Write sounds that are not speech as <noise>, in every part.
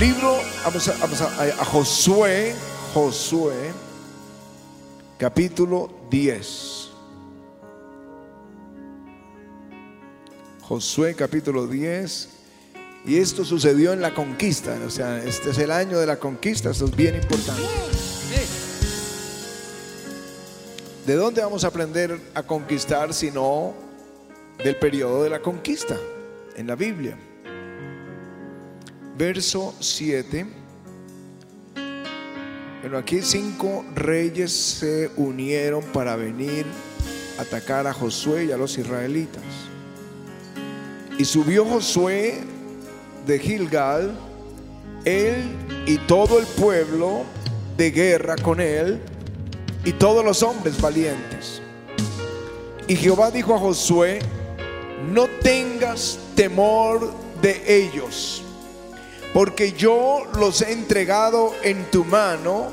Libro, vamos a, vamos a- Josué, Josué, capítulo 10. Josué capítulo 10. Y esto sucedió en la conquista, o sea, este es el año de la conquista, esto es bien importante. ¿De dónde vamos a aprender a conquistar si no del periodo de la conquista en la Biblia? Verso 7. Bueno, aquí cinco reyes se unieron para venir a atacar a Josué y a los israelitas. Y subió Josué de Gilgal, él y todo el pueblo de guerra con él, y todos los hombres valientes. Y Jehová dijo a Josué, no tengas temor de ellos, porque yo los he entregado en tu mano,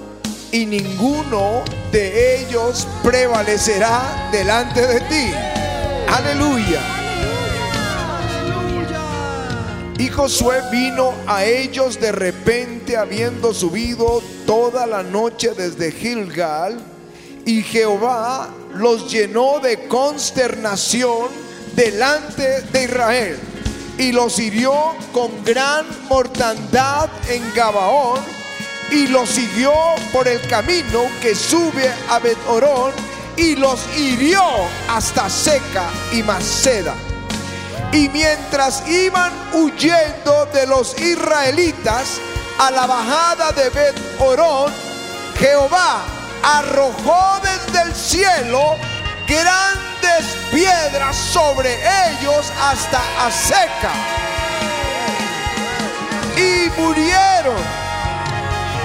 y ninguno de ellos prevalecerá delante de ti. Aleluya. Y Josué vino a ellos de repente habiendo subido toda la noche desde Gilgal y Jehová los llenó de consternación delante de Israel y los hirió con gran mortandad en Gabaón y los siguió por el camino que sube a Bet-Orón y los hirió hasta Seca y Maceda. Y mientras iban huyendo de los israelitas a la bajada de Bet Orón, Jehová arrojó desde el cielo grandes piedras sobre ellos hasta Aseca. Y murieron.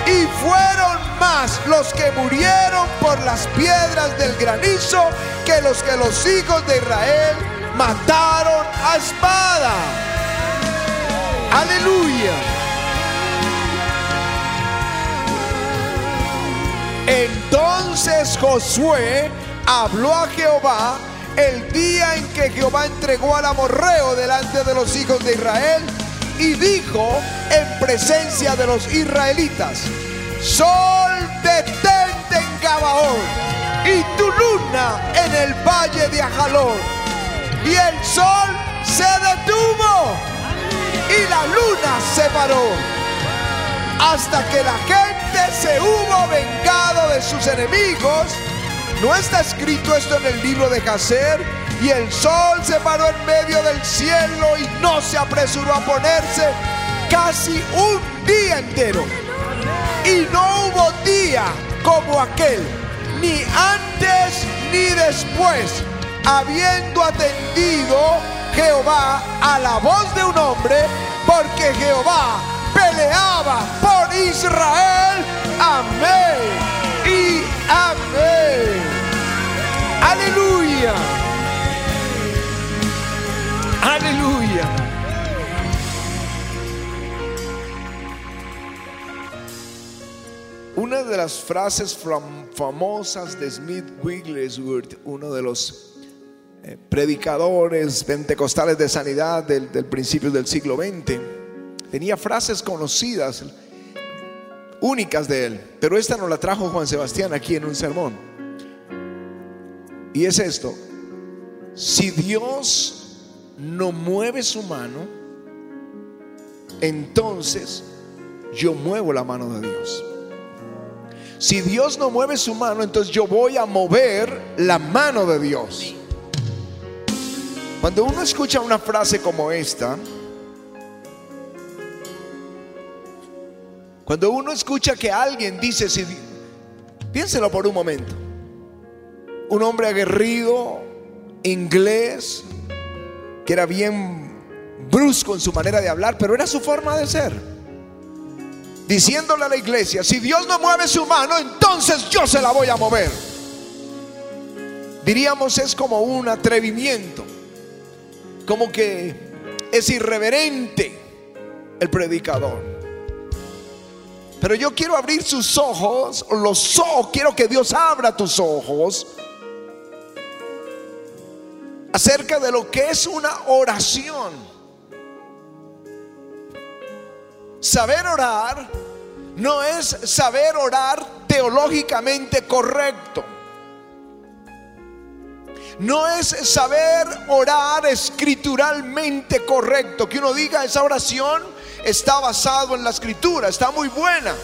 Y fueron más los que murieron por las piedras del granizo que los que los hijos de Israel mataron a espada. Aleluya. Entonces Josué habló a Jehová el día en que Jehová entregó al amorreo delante de los hijos de Israel y dijo en presencia de los israelitas, Sol detente en Gabaón y tu luna en el valle de Ajalón. Y el sol se detuvo y la luna se paró hasta que la gente se hubo vengado de sus enemigos. ¿No está escrito esto en el libro de Jacer? Y el sol se paró en medio del cielo y no se apresuró a ponerse casi un día entero. Y no hubo día como aquel, ni antes ni después, habiendo atendido Jehová a la voz de un hombre, porque Jehová peleaba por Israel. Amén y amén. Aleluya. Aleluya. Una de las frases fam- famosas de Smith Wigglesworth, uno de los eh, predicadores pentecostales de sanidad del, del principio del siglo XX, tenía frases conocidas, únicas de él, pero esta nos la trajo Juan Sebastián aquí en un sermón. Y es esto, si Dios no mueve su mano, entonces yo muevo la mano de Dios. Si Dios no mueve su mano, entonces yo voy a mover la mano de Dios. Cuando uno escucha una frase como esta, cuando uno escucha que alguien dice, si, piénselo por un momento, un hombre aguerrido, inglés, que era bien brusco en su manera de hablar, pero era su forma de ser diciéndole a la iglesia, si Dios no mueve su mano, entonces yo se la voy a mover. Diríamos es como un atrevimiento, como que es irreverente el predicador. Pero yo quiero abrir sus ojos, los ojos, quiero que Dios abra tus ojos acerca de lo que es una oración. Saber orar no es saber orar teológicamente correcto. No es saber orar escrituralmente correcto. Que uno diga esa oración está basado en la escritura, está muy buena.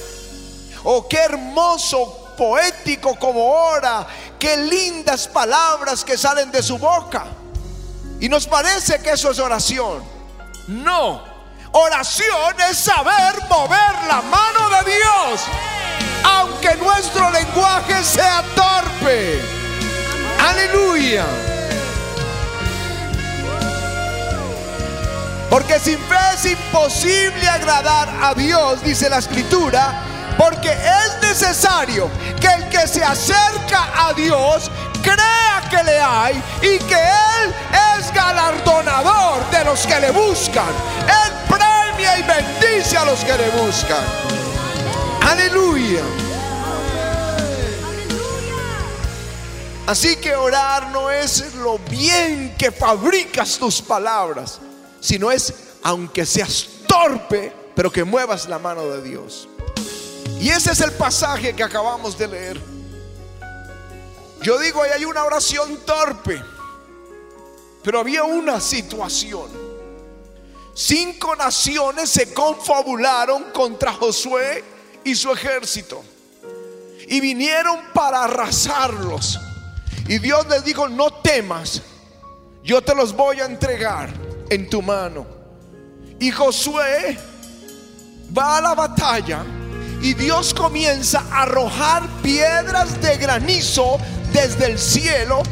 Oh, qué hermoso, poético como ora, qué lindas palabras que salen de su boca. Y nos parece que eso es oración. No, oración es saber mover la mano de Dios, aunque nuestro lenguaje sea torpe. Aleluya. Porque sin fe es imposible agradar a Dios, dice la escritura, porque es necesario que el que se acerca a Dios crea que le hay y que Él es galardonador de los que le buscan. Él premia y bendice a los que le buscan. Aleluya. Así que orar no es lo bien que fabricas tus palabras, sino es, aunque seas torpe, pero que muevas la mano de Dios. Y ese es el pasaje que acabamos de leer. Yo digo, ahí hay una oración torpe, pero había una situación. Cinco naciones se confabularon contra Josué y su ejército. Y vinieron para arrasarlos. Y Dios les dijo, no temas, yo te los voy a entregar en tu mano. Y Josué va a la batalla y Dios comienza a arrojar piedras de granizo desde el cielo,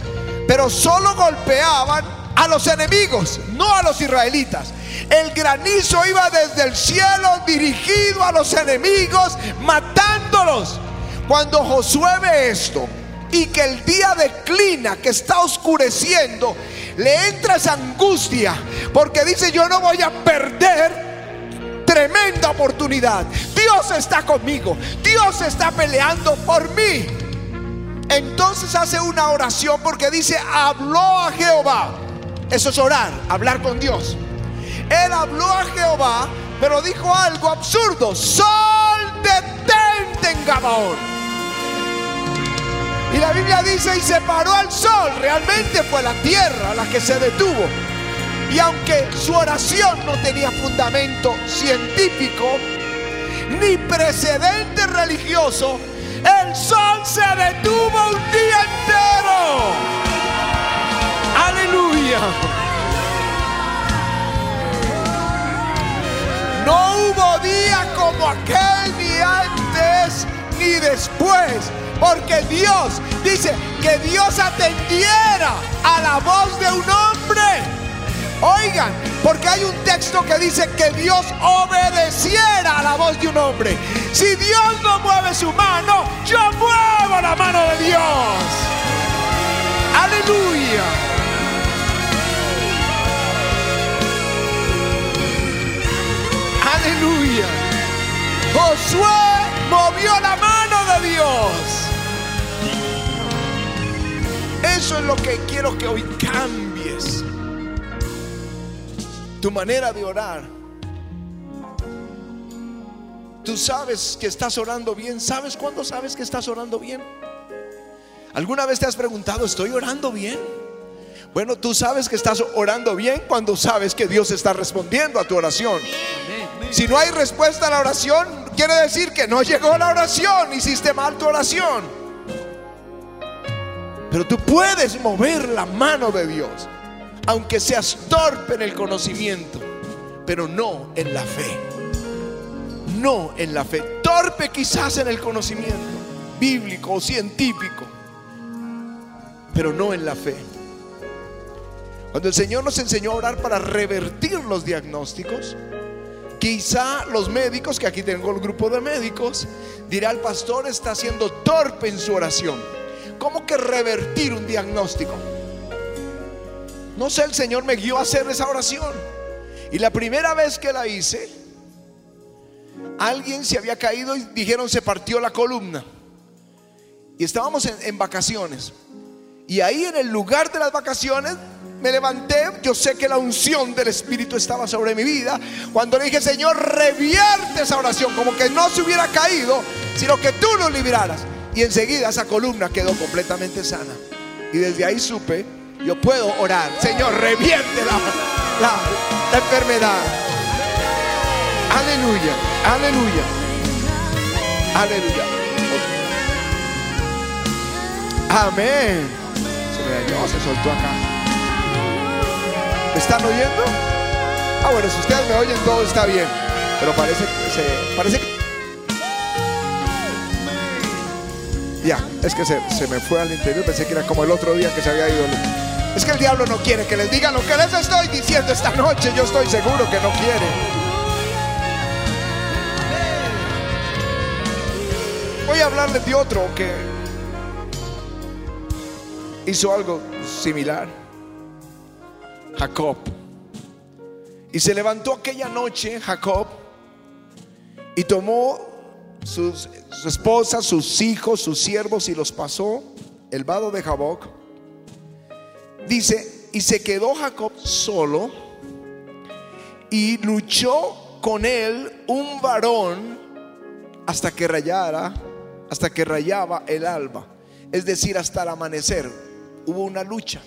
pero solo golpeaban a los enemigos, no a los israelitas. El granizo iba desde el cielo dirigido a los enemigos, matándolos. Cuando Josué ve esto y que el día declina, que está oscureciendo, le entra esa angustia, porque dice, yo no voy a perder tremenda oportunidad. Dios está conmigo. Dios está peleando por mí. Entonces hace una oración porque dice, habló a Jehová. Eso es orar, hablar con Dios. Él habló a Jehová, pero dijo algo absurdo. Sol, detente en Gabaón. Y la Biblia dice, y se paró al sol. Realmente fue la tierra la que se detuvo. Y aunque su oración no tenía fundamento científico ni precedente religioso, el sol se detuvo un día entero. Aleluya. No hubo día como aquel ni antes ni después. Porque Dios dice que Dios atendiera a la voz de un hombre Oigan, porque hay un texto que dice que Dios obedeciera a la voz de un hombre. Si Dios no mueve su mano, yo muevo la mano de Dios. Aleluya. Aleluya. Josué movió la mano de Dios. Eso es lo que quiero que hoy cambies tu manera de orar. Tú sabes que estás orando bien. ¿Sabes cuándo sabes que estás orando bien? ¿Alguna vez te has preguntado, ¿estoy orando bien? Bueno, tú sabes que estás orando bien cuando sabes que Dios está respondiendo a tu oración. Si no hay respuesta a la oración, quiere decir que no llegó la oración, hiciste mal tu oración. Pero tú puedes mover la mano de Dios aunque seas torpe en el conocimiento, pero no en la fe. No en la fe. Torpe quizás en el conocimiento bíblico o científico, pero no en la fe. Cuando el Señor nos enseñó a orar para revertir los diagnósticos, quizá los médicos, que aquí tengo el grupo de médicos, dirá el pastor está siendo torpe en su oración. ¿Cómo que revertir un diagnóstico? No sé, el Señor me guió a hacer esa oración. Y la primera vez que la hice, alguien se había caído y dijeron se partió la columna. Y estábamos en, vacaciones. Y ahí en el lugar de las vacaciones me levanté, yo sé que la unción del Espíritu estaba sobre mi vida. Cuando le dije, Señor, revierte esa oración, como que no se hubiera caído, sino que tú nos libraras. Y enseguida esa columna quedó completamente sana. Y desde ahí supe, yo puedo orar, Señor, revierte la, la enfermedad. Aleluya, aleluya, aleluya. Amén. Se me dañó, se soltó acá. ¿Me están oyendo? Ah, bueno, si ustedes me oyen, todo está bien. Pero parece que. Parece que. Ya, es que se, se me fue al interior. Pensé que era como el otro día que se había ido. Es que el diablo no quiere que les diga lo que les estoy diciendo esta noche. Yo estoy seguro que no quiere. Voy a hablarles de otro que hizo algo similar. Jacob. Y se levantó aquella noche Jacob y tomó su esposa, sus hijos, sus siervos y los pasó el vado de Jaboc. Dice, y se quedó Jacob solo y luchó con él un varón hasta que rayara, hasta que rayaba el alba, es decir, hasta el amanecer. Hubo una lucha.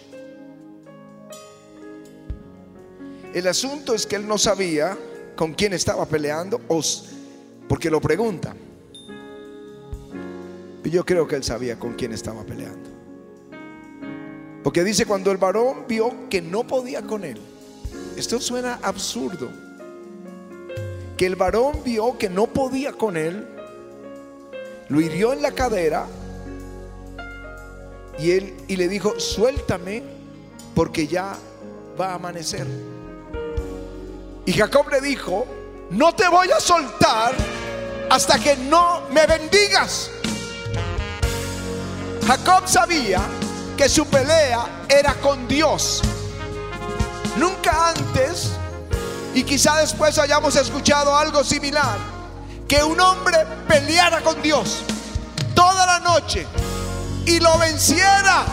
El asunto es que él no sabía con quién estaba peleando, porque lo pregunta. Y yo creo que él sabía con quién estaba peleando. Porque dice, cuando el varón vio que no podía con él, esto suena absurdo, que el varón vio que no podía con él, lo hirió en la cadera y él y le dijo, suéltame porque ya va a amanecer. Y Jacob le dijo, no te voy a soltar hasta que no me bendigas. Jacob sabía que su pelea era con Dios. Nunca antes, y quizá después hayamos escuchado algo similar, que un hombre peleara con Dios toda la noche y lo venciera.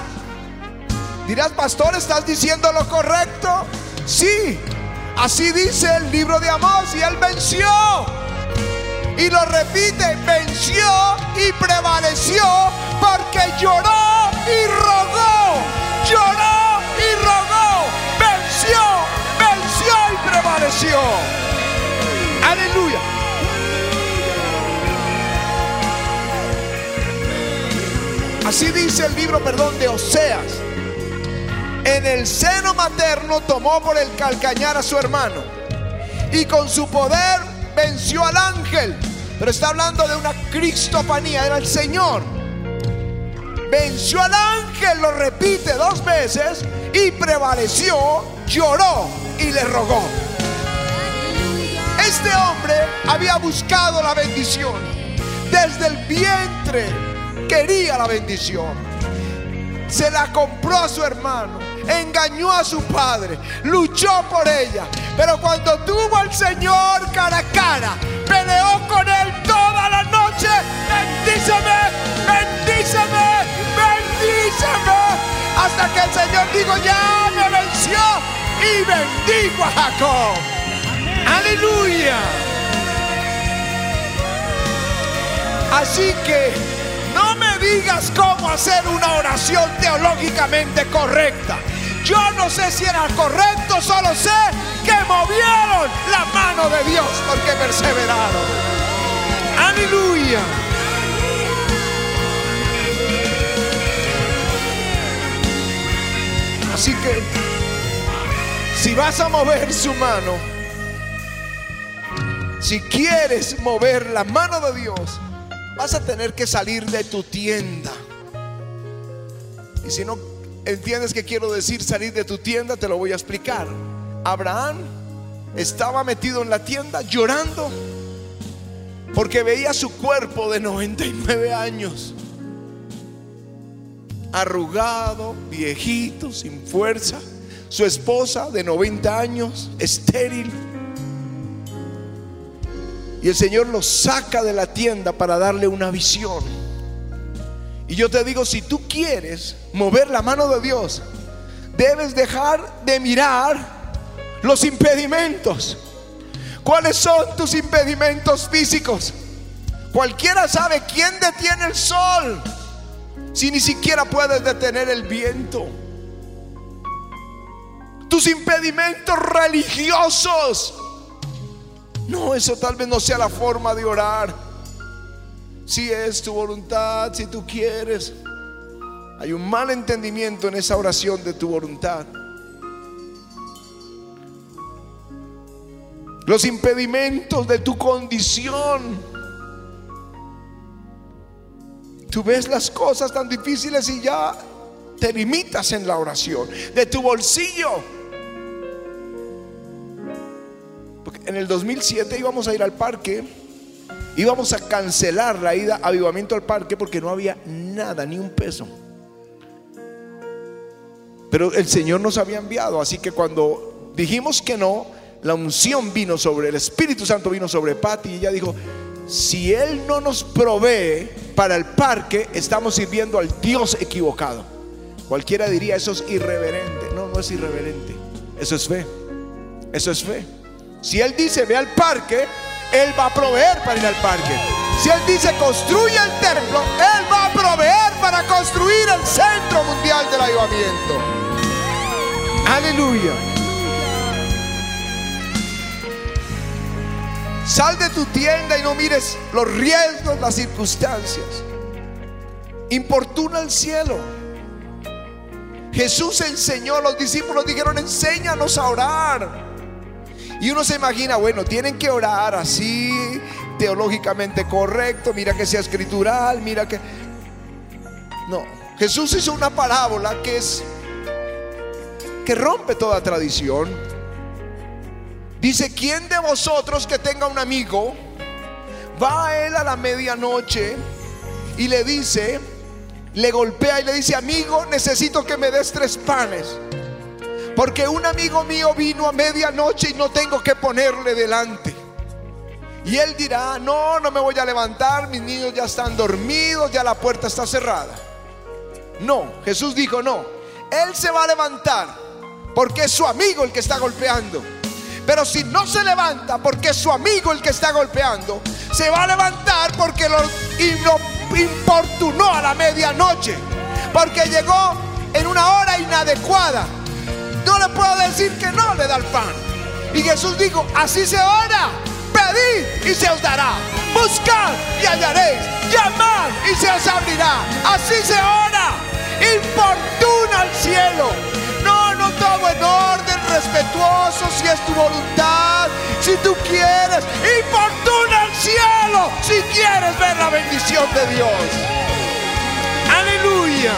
Dirás, pastor, ¿estás diciendo lo correcto? Sí, así dice el libro de Amós y él venció. Y lo repite, venció y prevaleció porque lloró y rogó, lloró y rogó, venció, venció y prevaleció. Aleluya. Así dice el libro, perdón, de Oseas. En el seno materno tomó por el calcañar a su hermano y con su poder venció al ángel. Pero está hablando de una cristofanía, era el Señor. Venció al ángel, lo repite dos veces y prevaleció, lloró y le rogó. Este hombre había buscado la bendición desde el vientre quería la bendición. Se la compró a su hermano, engañó a su padre, luchó por ella. Pero cuando tuvo al Señor cara a cara, peleó con él toda la noche. Bendíceme, bendíceme, Hasta que el Señor dijo, ya me venció y bendijo a Jacob. Aleluya. Así que no me digas cómo hacer una oración teológicamente correcta. Yo no sé si era correcto, solo sé que movieron la mano de Dios porque perseveraron. Aleluya. Así que si vas a mover su mano, si quieres mover la mano de Dios, vas a tener que salir de tu tienda. Y si no entiendes que quiero decir salir de tu tienda, te lo voy a explicar. Abraham estaba metido en la tienda llorando porque veía su cuerpo de 99 años, arrugado, viejito, sin fuerza, su esposa de 90 años, estéril. Y el Señor lo saca de la tienda para darle una visión. Y yo te digo, si tú quieres mover la mano de Dios, debes dejar de mirar los impedimentos. ¿Cuáles son tus impedimentos físicos? Cualquiera sabe quién detiene el sol si ni siquiera puedes detener el viento. Tus impedimentos religiosos. No, eso tal vez no sea la forma de orar. Si es tu voluntad, si tú quieres. Hay un mal entendimiento en esa oración de tu voluntad. Los impedimentos de tu condición. Tú ves las cosas tan difíciles y ya te limitas en la oración. De tu bolsillo. Porque en el 2007 íbamos a ir al parque. Íbamos a cancelar la ida a avivamiento al parque porque no había nada, ni un peso. Pero el Señor nos había enviado, así que cuando dijimos que no, la unción vino sobre, el Espíritu Santo vino sobre Patti y ella dijo, si Él no nos provee para el parque, estamos sirviendo al Dios equivocado. Cualquiera diría, eso es irreverente. No, no es irreverente. Eso es fe. Eso es fe. Si Él dice, ve al parque, Él va a proveer para ir al parque. Si Él dice, construye el templo, Él va a proveer para construir el centro mundial del avivamiento. Aleluya. Sal de tu tienda y no mires los riesgos, las circunstancias. Importuna el cielo. Jesús enseñó, los discípulos dijeron, enséñanos a orar. Y uno se imagina, bueno, tienen que orar así, teológicamente correcto, mira que sea escritural, mira que... No, Jesús hizo una parábola que es, que rompe toda tradición. Dice, ¿quién de vosotros que tenga un amigo va a él a la medianoche y le dice, le golpea y le dice, amigo, necesito que me des tres panes? Porque un amigo mío vino a medianoche y no tengo que ponerle delante. Y él dirá, no, no me voy a levantar, mis niños ya están dormidos, ya la puerta está cerrada. No, Jesús dijo, no, él se va a levantar porque es su amigo el que está golpeando. Pero si no se levanta porque es su amigo el que está golpeando, se va a levantar porque lo, importunó a la medianoche. Porque llegó en una hora inadecuada. No le puedo decir que no le da el pan. Y Jesús dijo, así se ora. Pedid y se os dará. Buscad y hallaréis. Llamad y se os abrirá. Así se ora. Importuna al cielo. Todo en orden, respetuoso, si es tu voluntad, si tú quieres. Importuna al cielo si quieres ver la bendición de Dios. Aleluya.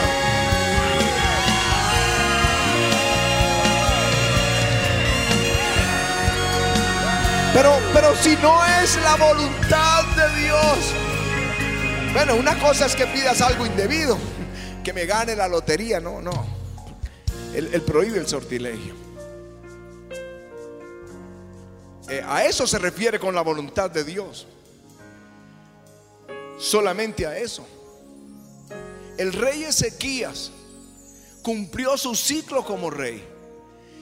Pero, pero si no es la voluntad de Dios. Bueno, una cosa es que pidas algo indebido, que me gane la lotería, no, no. Él, él prohíbe el sortilegio. Eh, a eso se refiere con la voluntad de Dios. Solamente a eso. El rey Ezequías cumplió su ciclo como rey.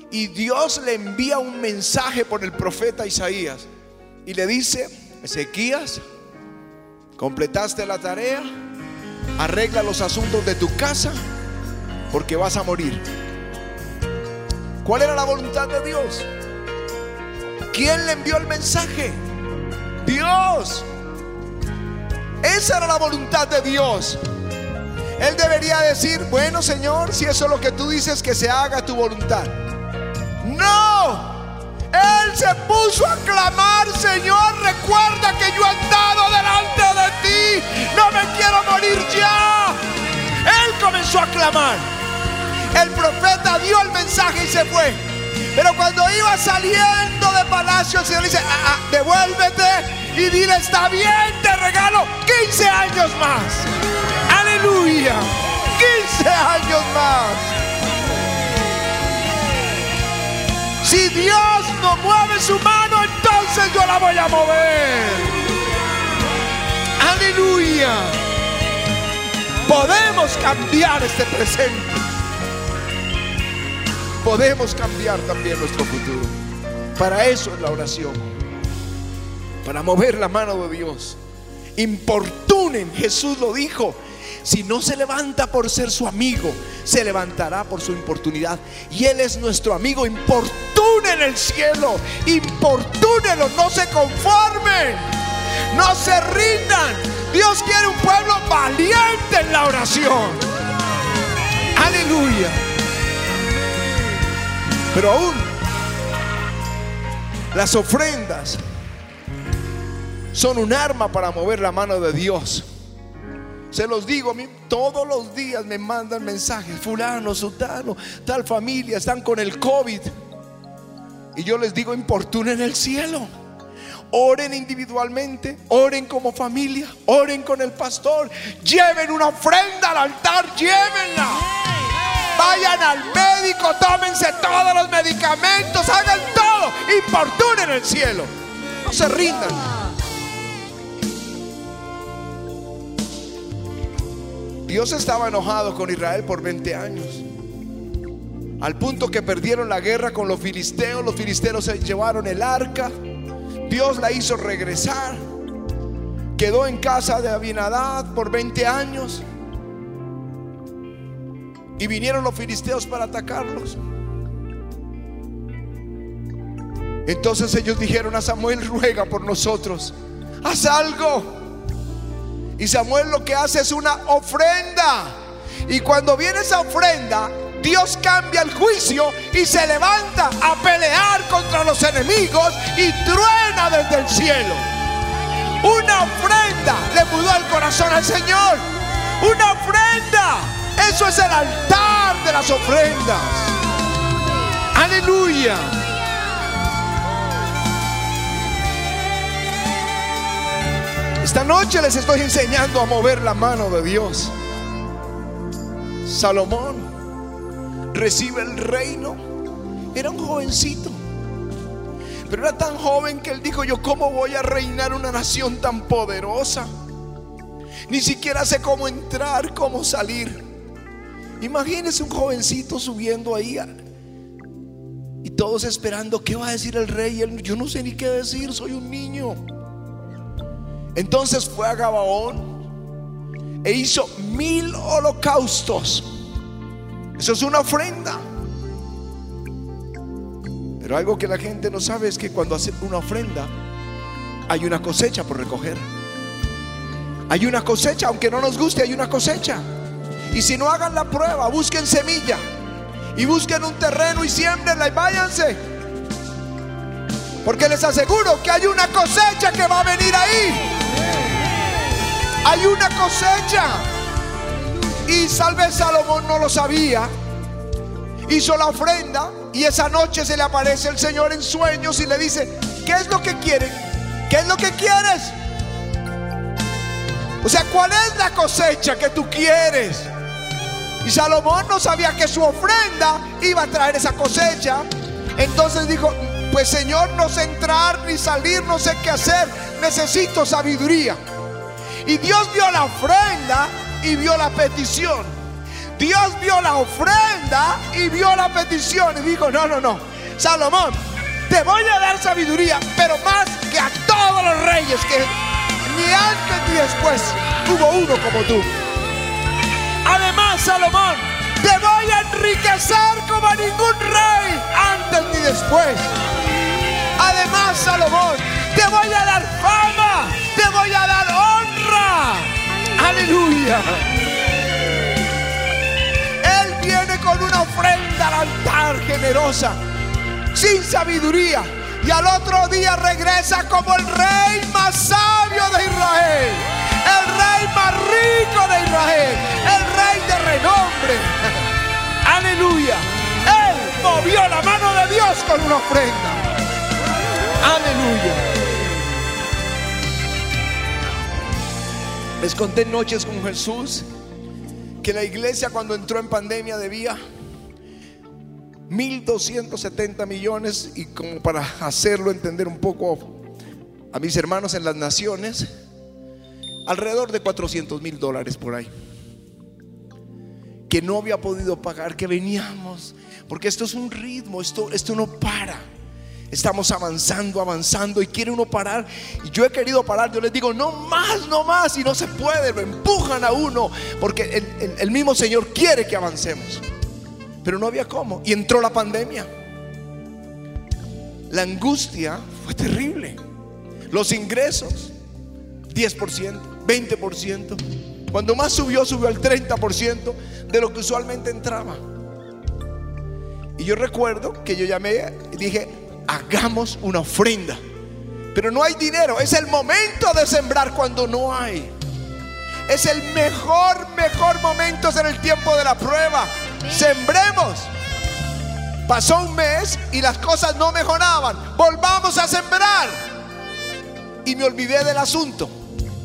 Y Dios le envía un mensaje por el profeta Isaías. Y le dice, Ezequías, completaste la tarea, arregla los asuntos de tu casa, porque vas a morir. ¿Cuál era la voluntad de Dios? ¿Quién le envió el mensaje? Dios. Esa era la voluntad de Dios. Él debería decir, bueno Señor, si eso es lo que tú dices, que se haga tu voluntad. No. Él se puso a clamar, Señor, recuerda que yo he andado delante de ti. No me quiero morir ya. Él comenzó a clamar. El profeta dio el mensaje y se fue. Pero cuando iba saliendo de palacio, el Señor dice, ah, ah, devuélvete y dile, está bien, te regalo 15 años más. Aleluya. 15 años más. Si Dios no mueve su mano, entonces yo la voy a mover. Aleluya. Podemos cambiar este presente. Podemos cambiar también nuestro futuro. Para eso es la oración. Para mover la mano de Dios. Importunen, Jesús lo dijo. Si no se levanta por ser su amigo, se levantará por su importunidad. Y Él es nuestro amigo. Importunen el cielo. Importúnenlo. No se conformen. No se rindan. Dios quiere un pueblo valiente en la oración. Aleluya. Pero aún las ofrendas son un arma para mover la mano de Dios. Se los digo, a mí todos los días me mandan mensajes, fulano, sutano, tal familia, están con el COVID. Y yo les digo, importunen el cielo. Oren individualmente, oren como familia, oren con el pastor, lleven una ofrenda al altar, llévenla. Vayan al médico, tómense todos los medicamentos, hagan todo, importunen el cielo. No se rindan. Dios estaba enojado con Israel por 20 años. Al punto que perdieron la guerra con los filisteos. Los filisteos se llevaron el arca. Dios la hizo regresar. Quedó en casa de Abinadad por 20 años. Y vinieron los filisteos para atacarlos. Entonces ellos dijeron a Samuel, ruega por nosotros. Haz algo. Y Samuel lo que hace es una ofrenda. Y cuando viene esa ofrenda, Dios cambia el juicio y se levanta a pelear contra los enemigos y truena desde el cielo. Una ofrenda le mudó el corazón al Señor. Una ofrenda. Eso es el altar de las ofrendas. Aleluya. Esta noche les estoy enseñando a mover la mano de Dios. Salomón recibe el reino. Era un jovencito. Pero era tan joven que él dijo, yo cómo voy a reinar una nación tan poderosa. Ni siquiera sé cómo entrar, cómo salir. Imagínese un jovencito subiendo ahí y todos esperando qué va a decir el rey. Yo no sé ni qué decir, soy un niño. Entonces fue a Gabaón e hizo mil holocaustos. Eso es una ofrenda. Pero algo que la gente no sabe es que cuando hace una ofrenda hay una cosecha por recoger. Hay una cosecha, aunque no nos guste, hay una cosecha. Y si no hagan la prueba, busquen semilla y busquen un terreno y siembrenla y váyanse. Porque les aseguro que hay una cosecha que va a venir ahí. Hay una cosecha. Y salve Salomón no lo sabía. Hizo la ofrenda y esa noche se le aparece el Señor en sueños y le dice, ¿qué es lo que quieren? ¿Qué es lo que quieres? O sea, ¿cuál es la cosecha que tú quieres? Y Salomón no sabía que su ofrenda iba a traer esa cosecha. Entonces dijo, pues Señor, no sé entrar ni salir, no sé qué hacer, necesito sabiduría. Y Dios vio la ofrenda y vio la petición. Dios vio la ofrenda y vio la petición y dijo, no, no, no, Salomón, te voy a dar sabiduría, pero más que a todos los reyes que ni antes ni después hubo uno como tú. Además, Salomón, te voy a enriquecer como a ningún rey antes ni después. Además, Salomón, te voy a dar fama, te voy a dar honra. Aleluya. Él viene con una ofrenda al altar generosa, sin sabiduría. Y al otro día regresa como el rey más sabio de Israel. El rey más rico de Israel. El rey de renombre. <laughs> Aleluya. Él movió la mano de Dios con una ofrenda. Aleluya. Les conté noches con Jesús que la iglesia cuando entró en pandemia debía 1.270 millones y como para hacerlo entender un poco a mis hermanos en las naciones, alrededor de 400 mil dólares por ahí, que no había podido pagar, que veníamos Porque esto es un ritmo, esto, esto no para. Estamos avanzando, avanzando y quiere uno parar. Y yo he querido parar, yo les digo, no más, no más. Y no se puede, lo empujan a uno. Porque el, el mismo Señor quiere que avancemos. Pero no había cómo. Y entró la pandemia. La angustia fue terrible. Los ingresos, 10%, 20%. Cuando más subió, subió al 30% de lo que usualmente entraba. Y yo recuerdo que yo llamé y dije, hagamos una ofrenda. Pero no hay dinero. Es el momento de sembrar cuando no hay. Es el mejor, mejor momento en el tiempo de la prueba. Sembremos. Pasó un mes y las cosas no mejoraban. Volvamos a sembrar. Y me olvidé del asunto.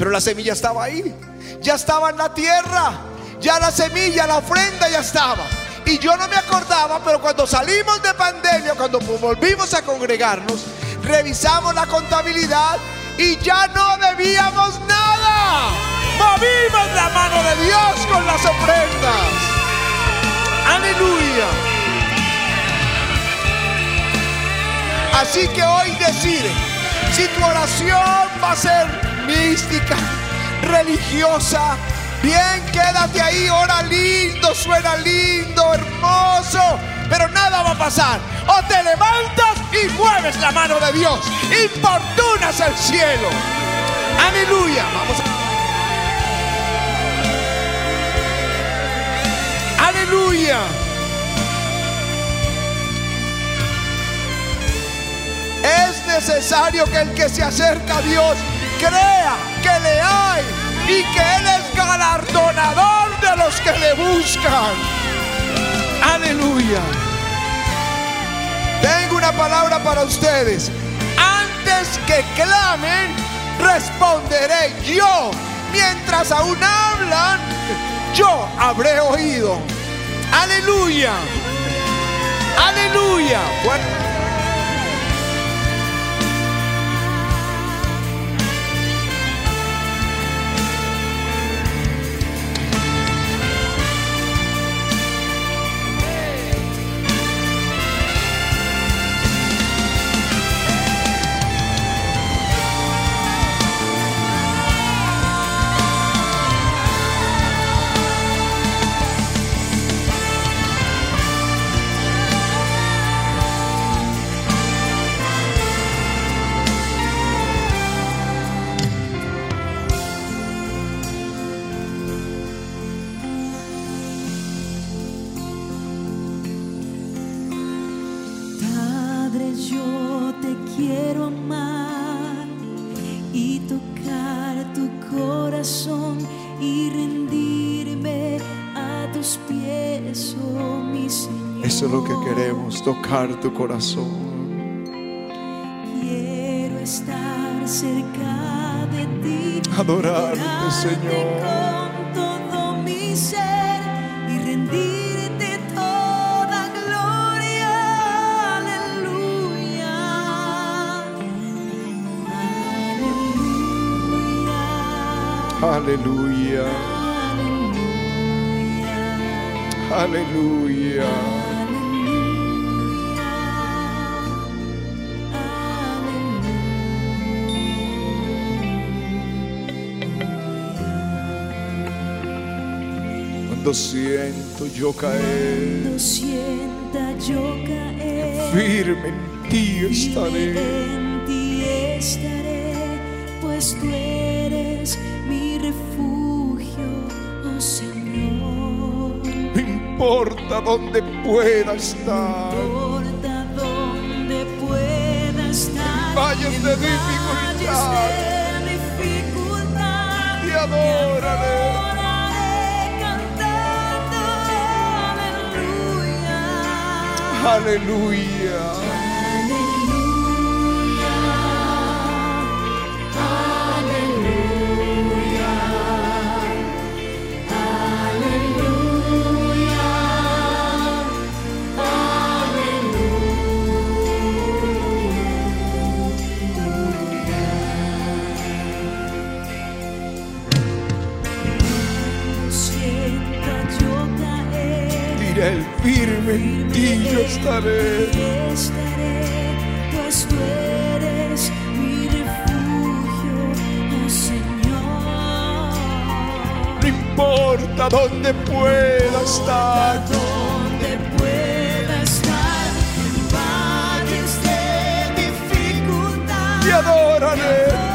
Pero la semilla estaba ahí. Ya estaba en la tierra. Ya la semilla, la ofrenda ya estaba. Y yo no me acordaba, pero cuando salimos de pandemia, cuando volvimos a congregarnos, revisamos la contabilidad y ya no debíamos nada. Movimos la mano de Dios con las ofrendas. Aleluya. Así que hoy decide si tu oración va a ser mística, religiosa, Bien, quédate ahí, ora lindo, suena lindo, hermoso, pero nada va a pasar. O te levantas y mueves la mano de Dios, importunas al cielo. Aleluya. Vamos a... Aleluya. Es necesario que el que se acerca a Dios crea que le hay y que Él es galardonador de los que le buscan. Aleluya. Tengo una palabra para ustedes. Antes que clamen, responderé yo. Mientras aún hablan, yo habré oído. Aleluya. Aleluya. Tocar tu corazón. Quiero estar cerca de ti. Adorarte, Señor. Con todo mi ser y rendirte toda gloria. Aleluya. Aleluya. Aleluya. Aleluya. Cuando siento yo caer, cuando sienta yo caer, firme en ti estaré. En ti estaré, pues tú eres mi refugio, oh Señor. No importa dónde pueda estar, no importa dónde pueda estar, valles de dificultad, de dificultad, te adoraré. Aleluya. Diré el firme En ti yo estaré. Estaré, pues tú eres mi refugio, oh Señor. No importa dónde pueda estar. Donde pueda estar en valles de dificultad. Te adoraré.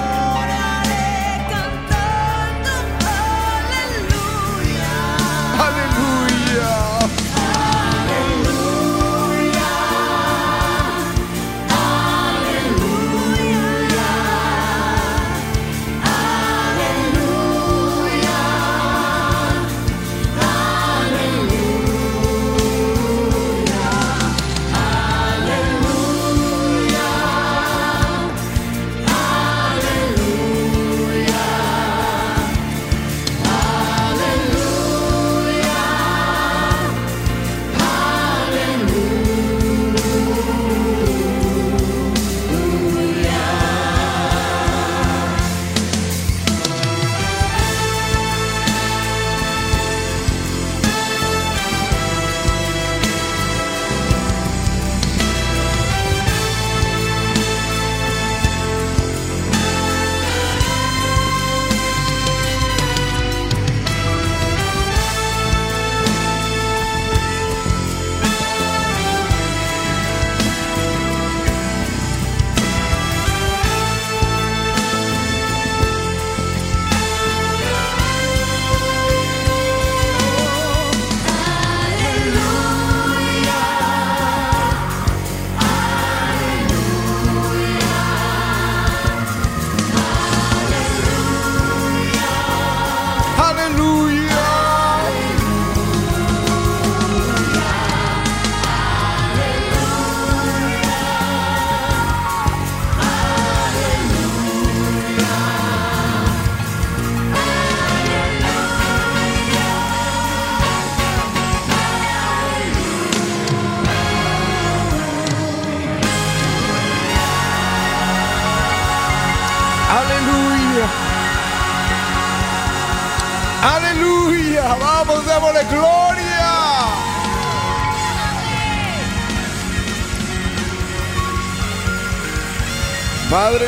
Padre,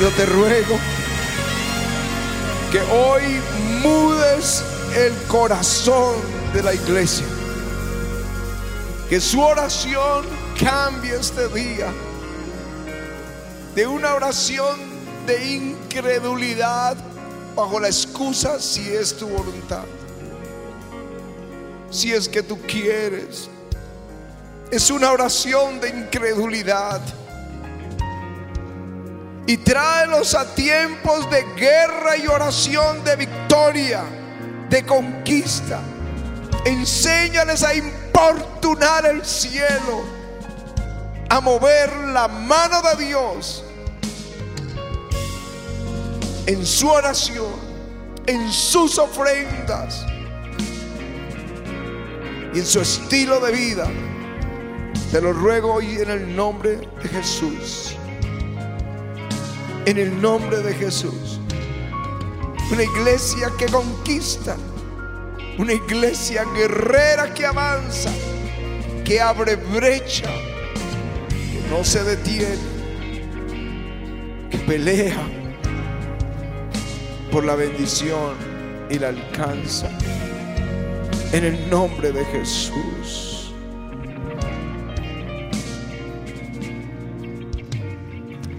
yo te ruego que hoy mudes el corazón de la iglesia. Que su oración cambie este día de una oración de incredulidad bajo la excusa si es tu voluntad. Si es que tú quieres. Es una oración de incredulidad. Y tráelos a tiempos de guerra y oración de victoria, de conquista. Enséñales a importunar el cielo, a mover la mano de Dios en su oración, en sus ofrendas y en su estilo de vida. Te lo ruego hoy en el nombre de Jesús. En el nombre de Jesús. Una iglesia que conquista. Una iglesia guerrera que avanza. Que abre brecha. Que no se detiene. Que pelea por la bendición y la alcanza. En el nombre de Jesús.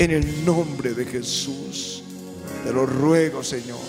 En el nombre de Jesús. Te lo ruego, Señor.